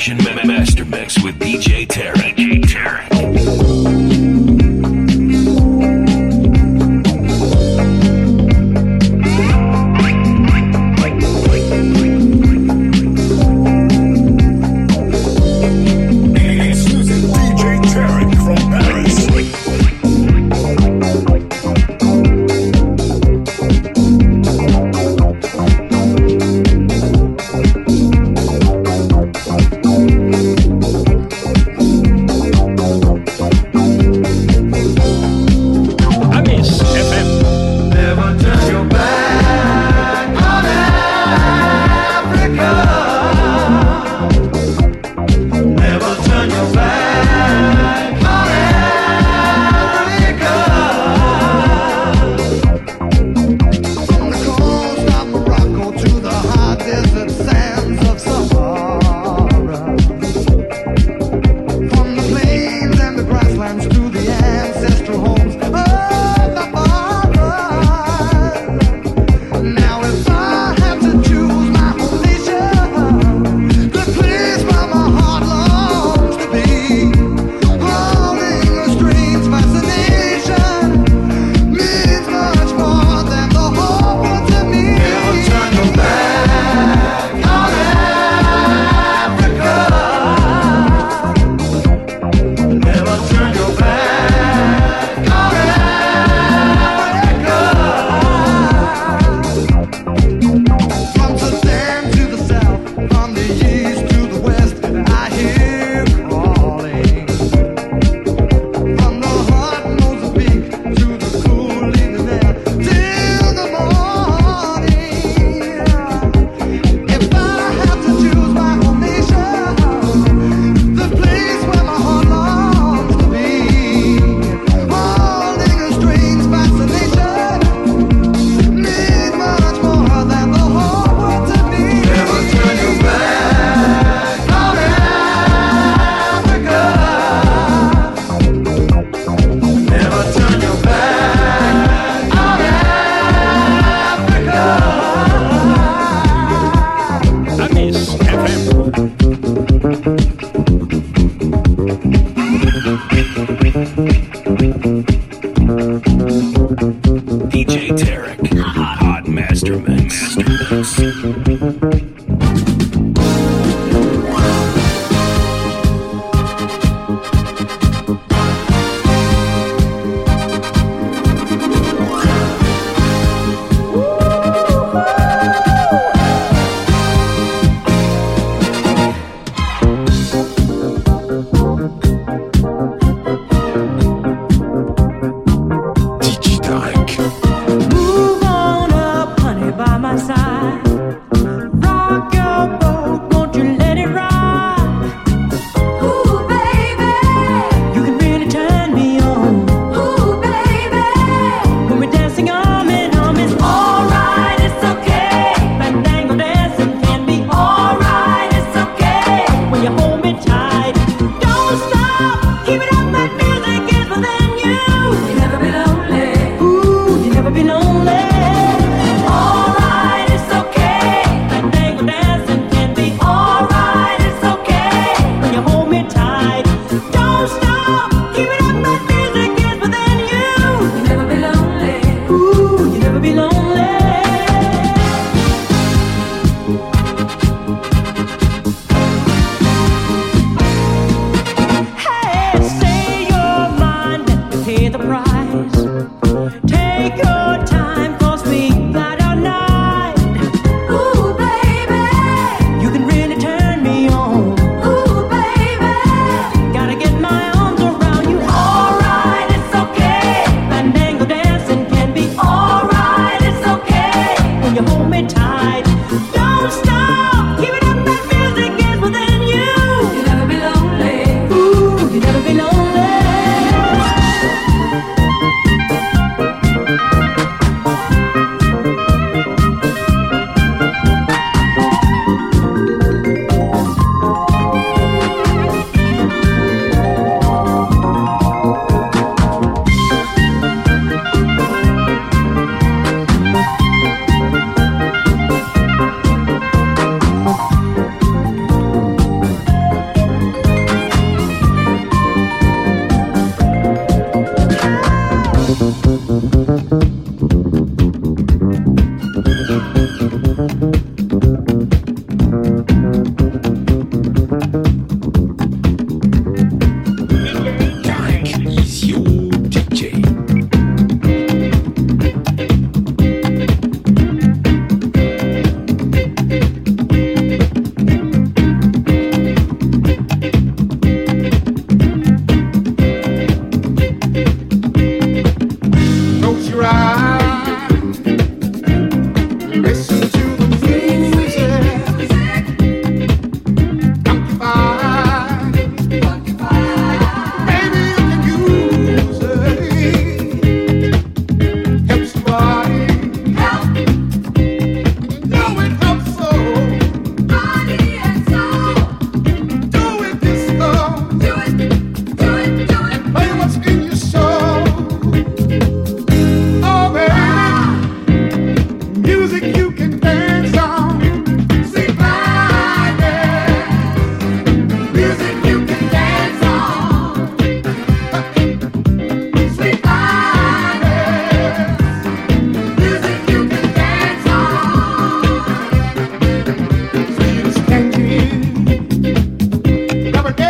Production ma- Master Mix with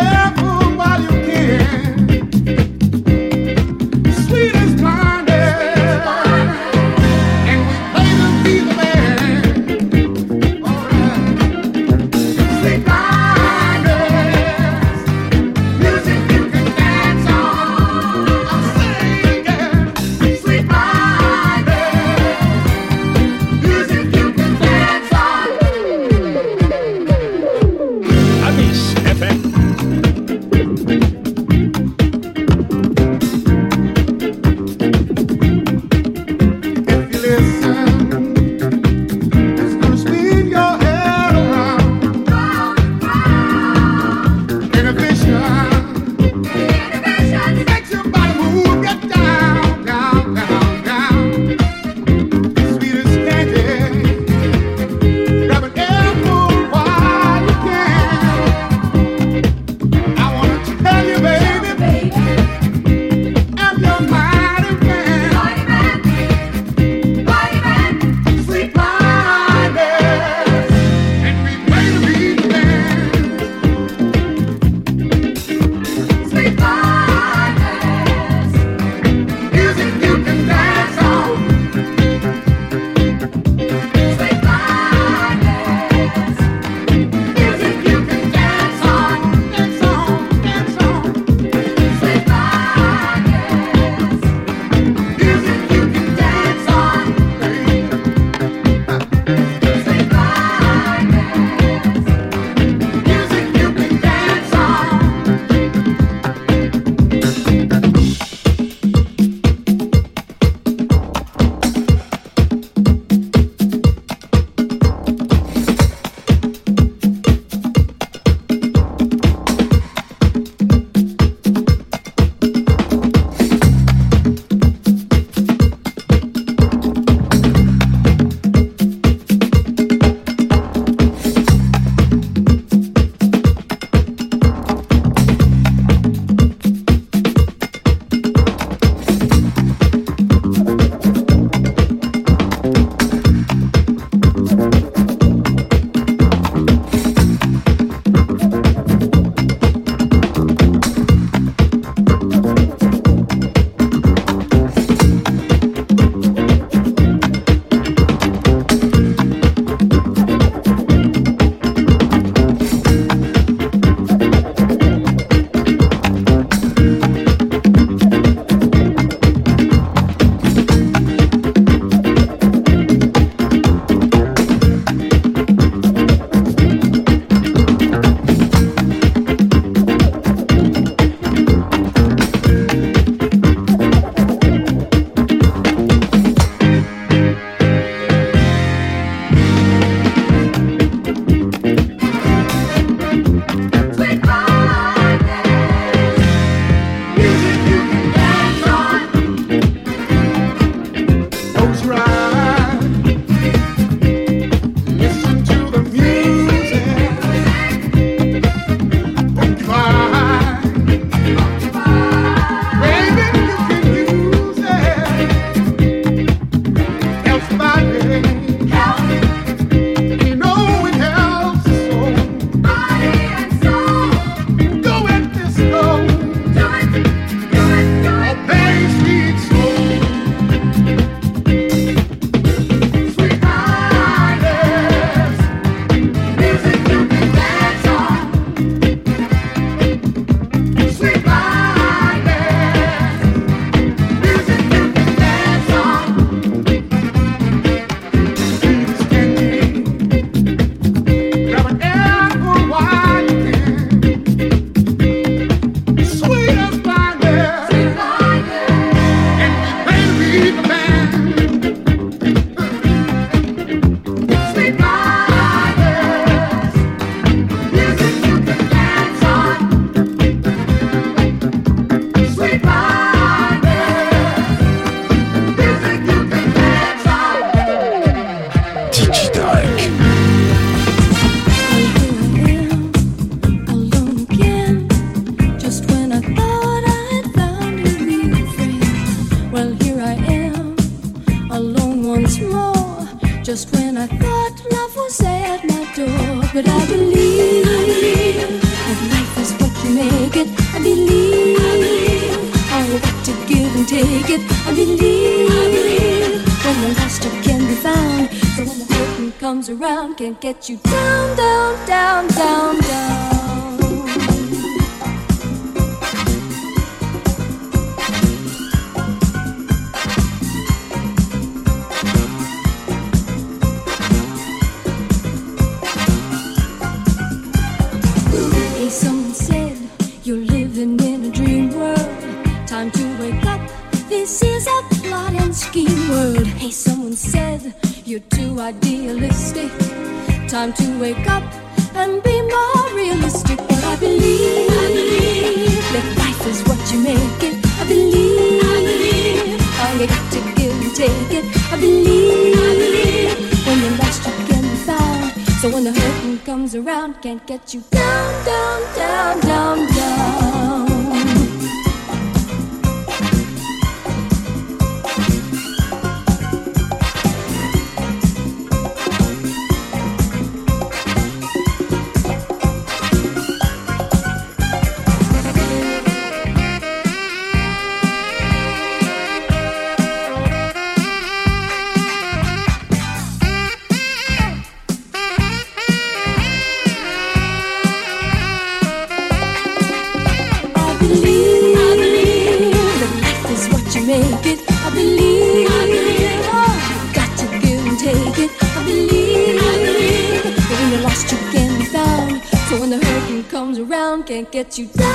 tempo. Can't get you down, down, down, down, down. Hey, someone said you're living in a dream world. Time to wake up. This is a plot and scheme world. Hey, someone said you're too idealistic. Time to wake up and be more realistic. But I believe, I believe that life is what you make it. I believe, I believe how you got to give and take it. I believe, I believe when you're lost you can be found. So when the hurting comes around, can't get you down, down, down, down, down. Get you down,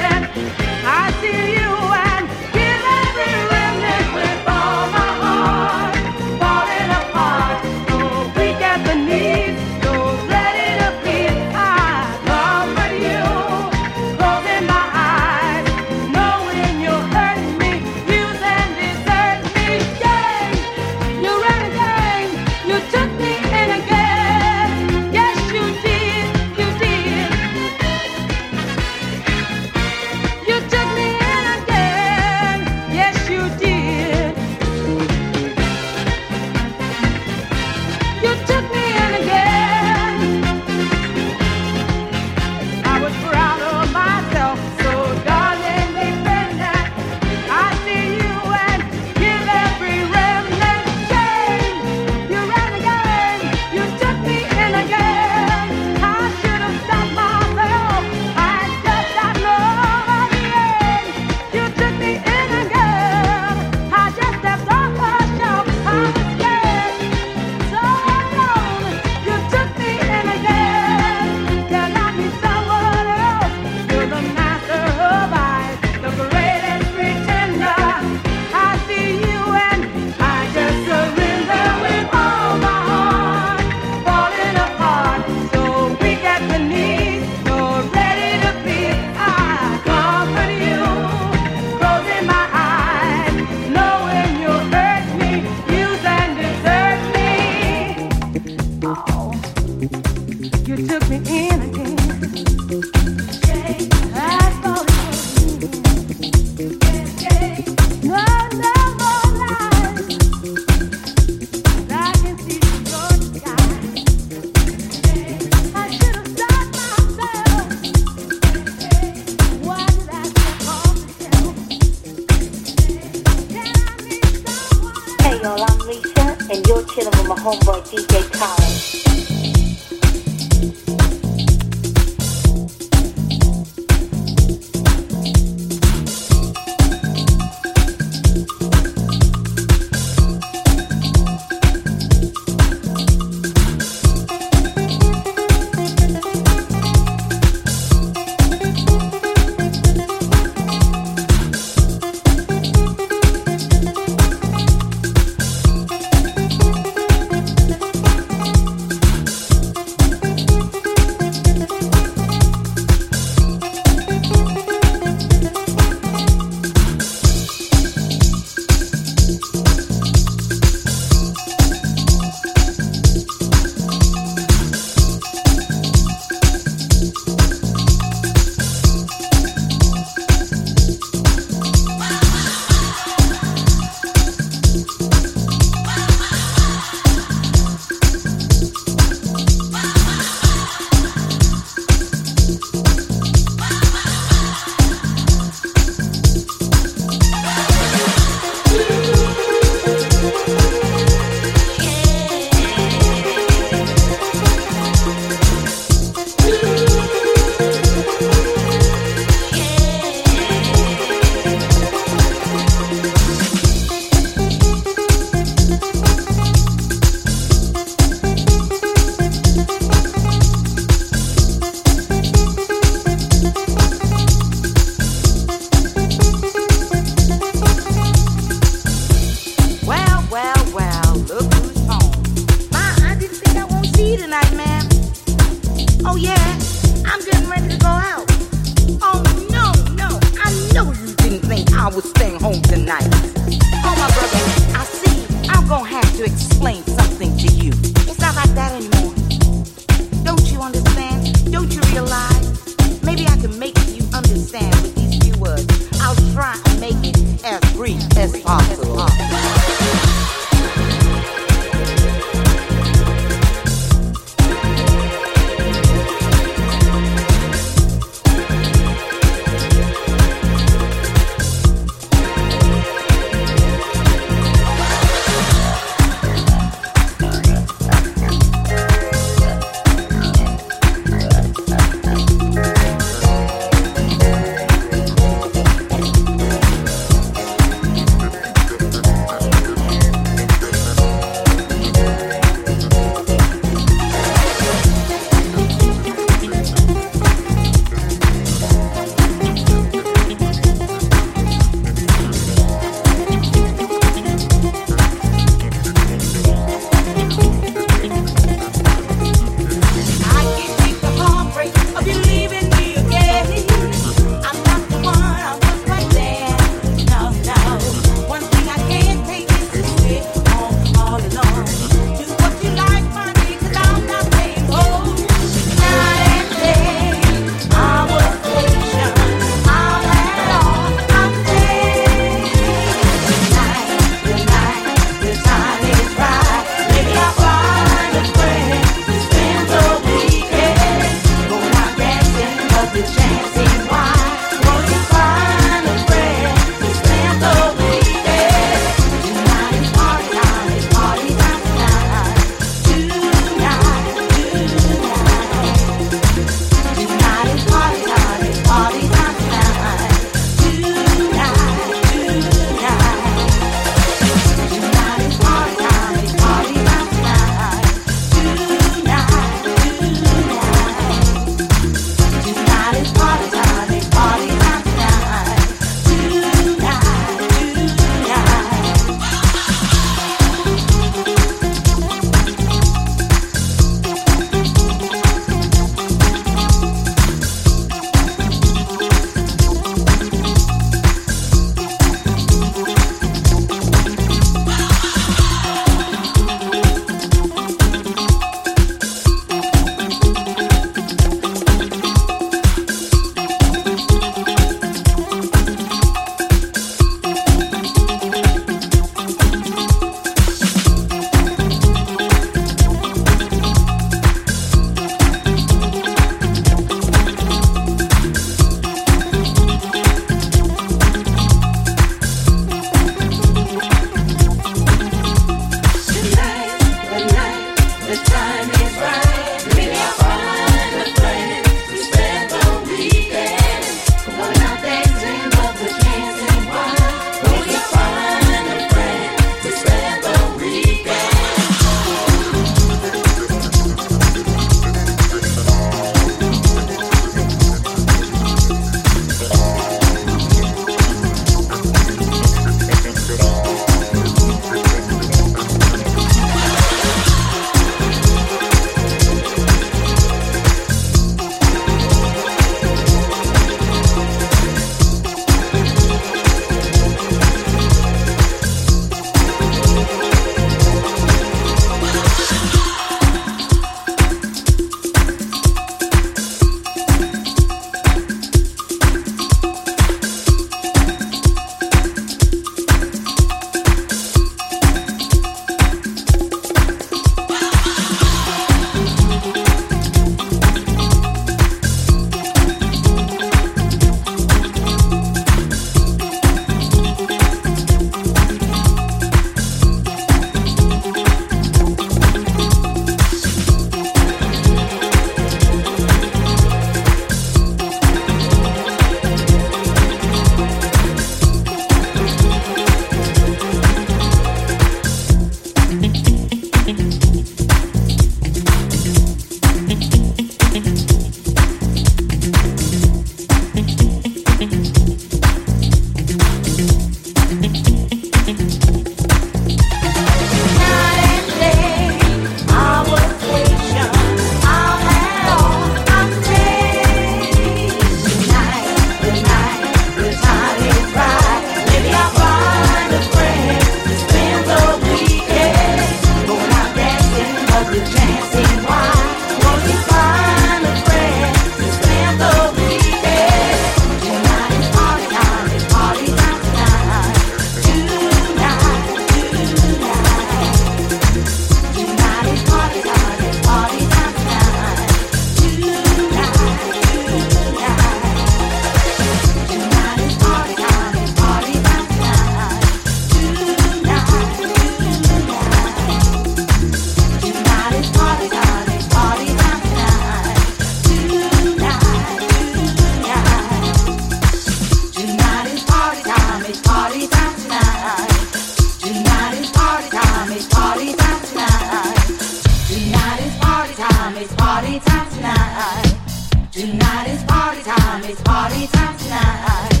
time tonight.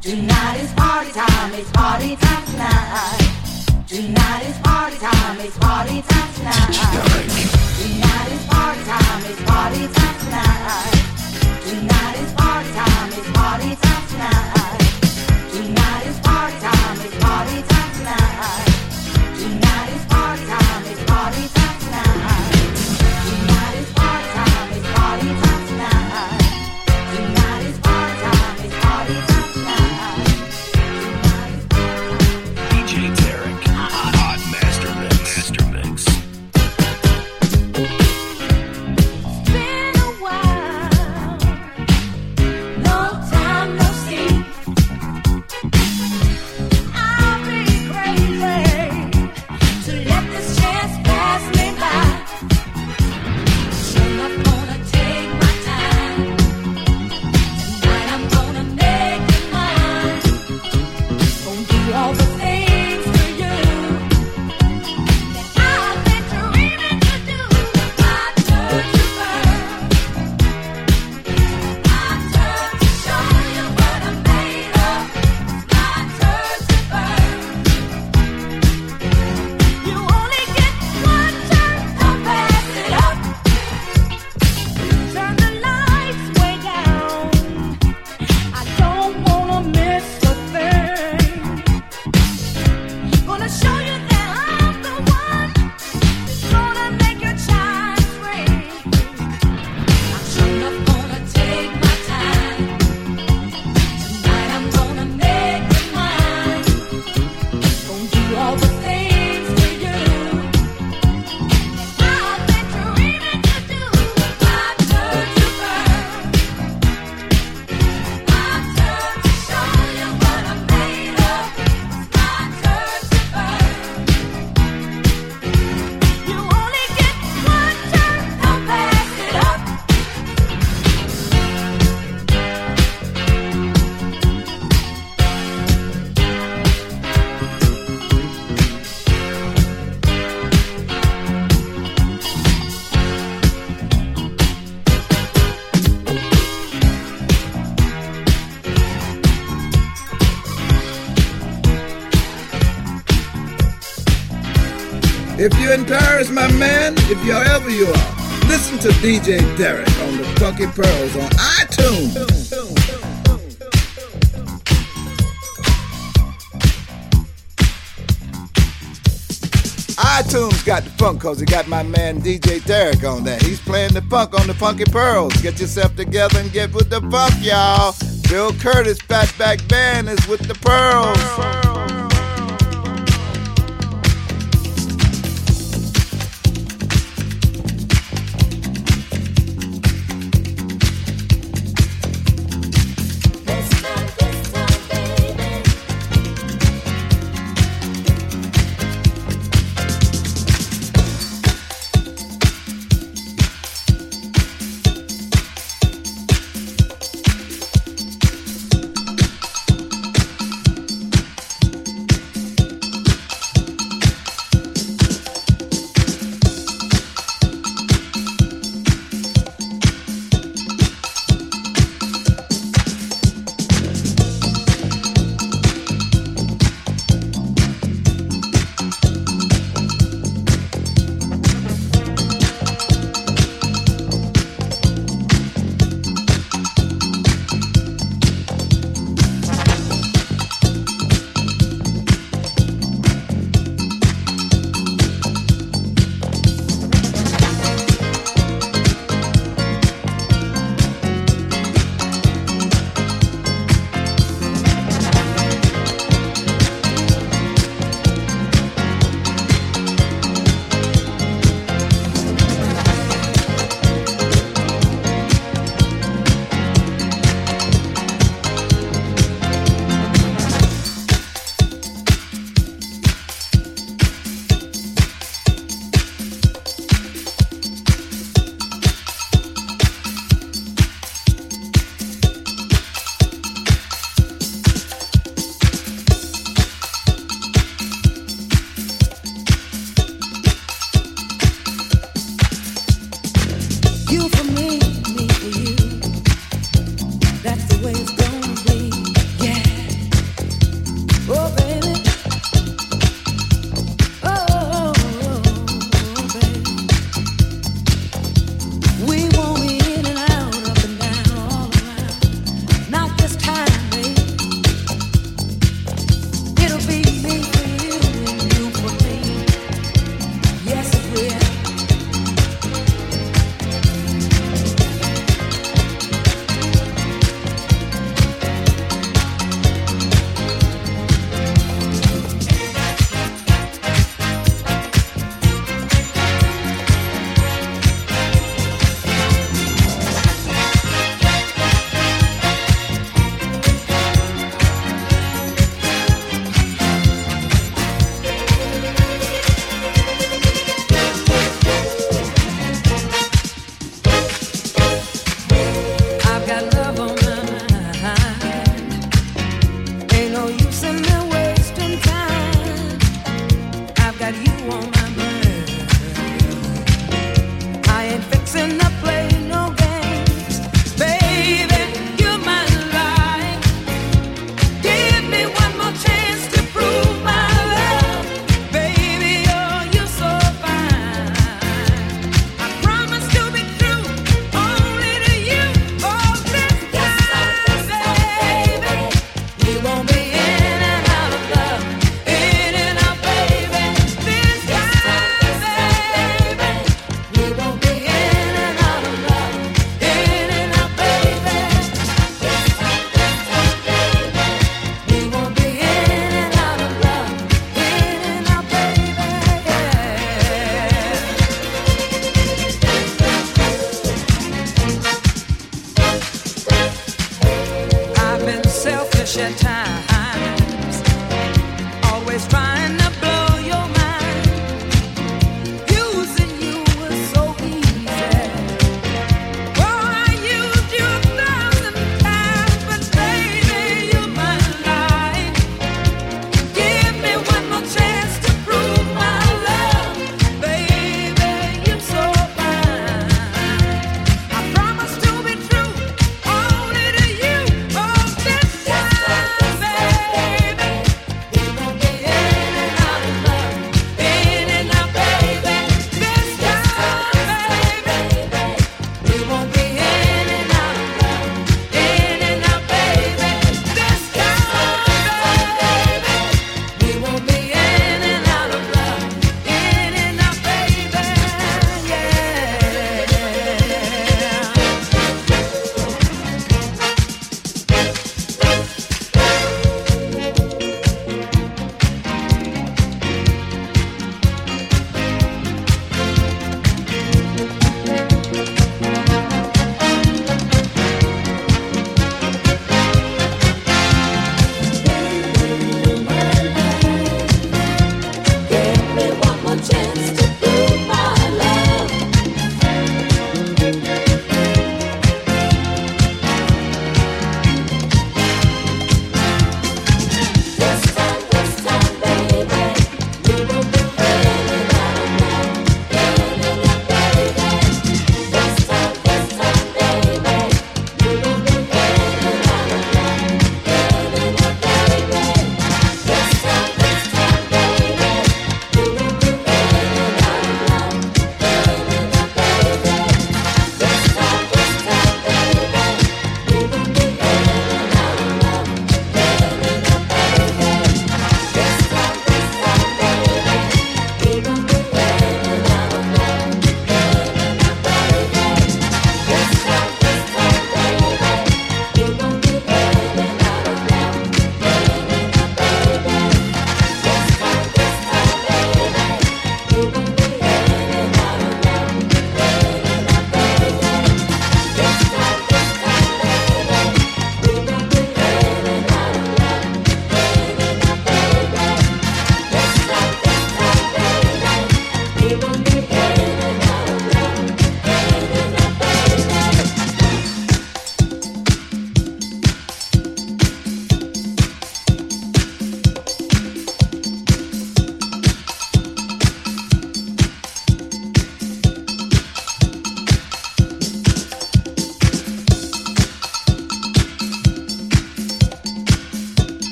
Tonight is party time, it's party time tonight. Tonight is party time, it's party time tonight. Tonight is party time, it's party time tonight. Tonight is party time, it's party time tonight. Tonight is party time, it's party time. To DJ Tarek on the Funky Pearls on iTunes. iTunes got the funk cause it got my man DJ Tarek on that. He's playing the funk on the Funky Pearls. Get yourself together and get with the funk, y'all. Bill Curtis Fatback Band is with the Pearls.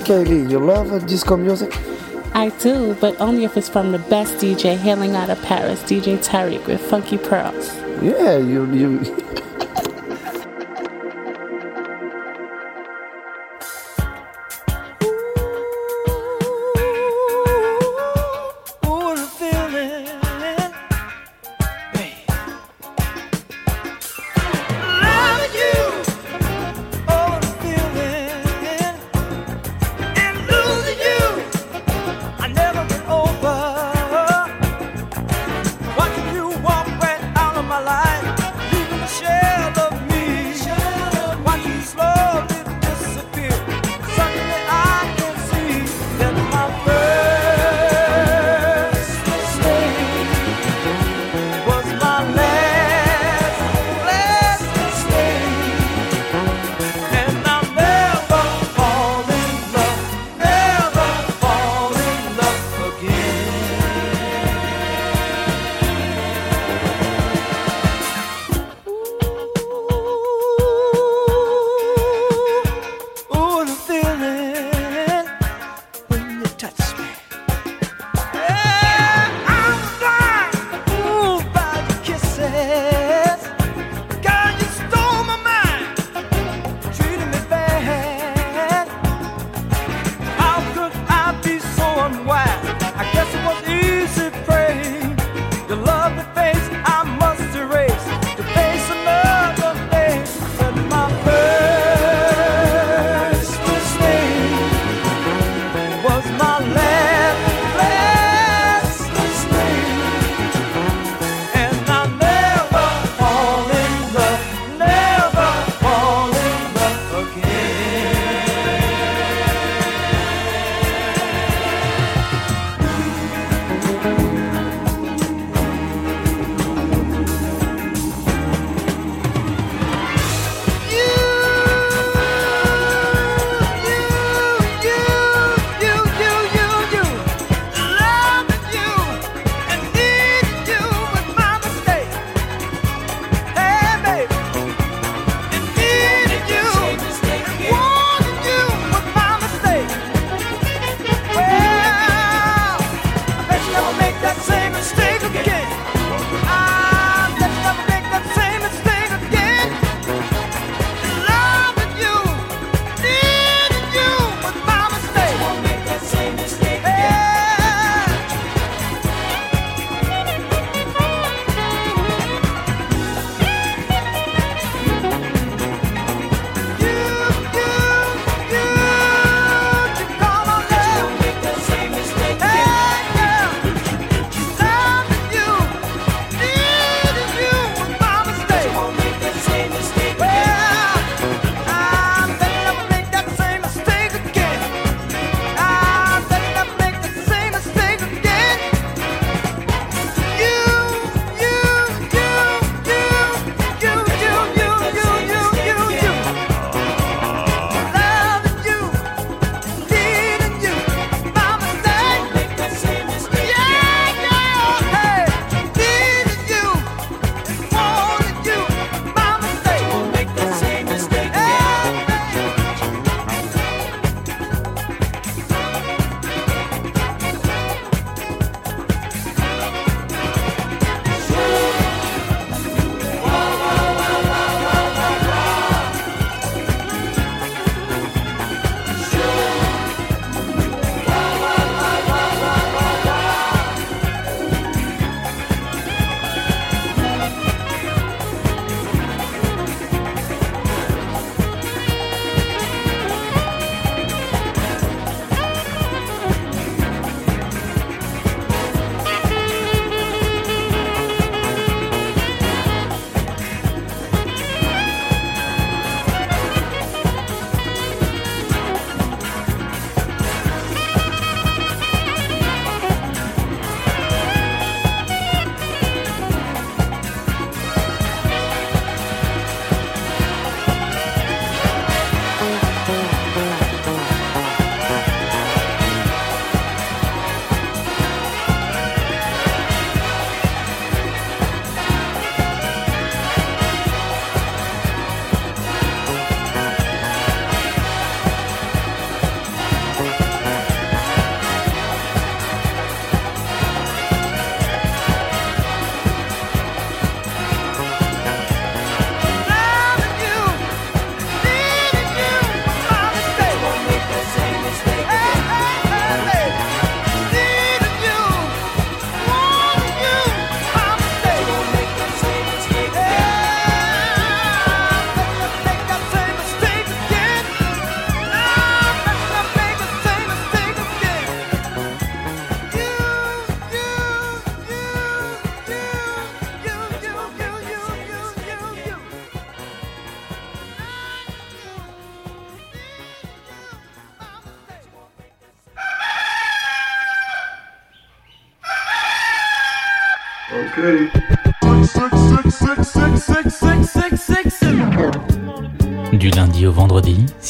Kaylee, you love disco music? I do, but only if it's from the best DJ hailing out of Paris, DJ Tarek with Funky Pearls. Yeah, you you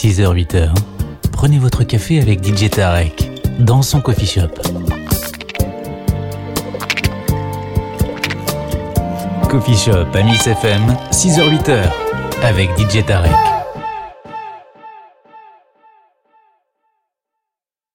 6h-8h, prenez votre café avec DJ Tarek dans son coffee shop. Coffee Shop à Miss FM, 6h-8h avec DJ Tarek.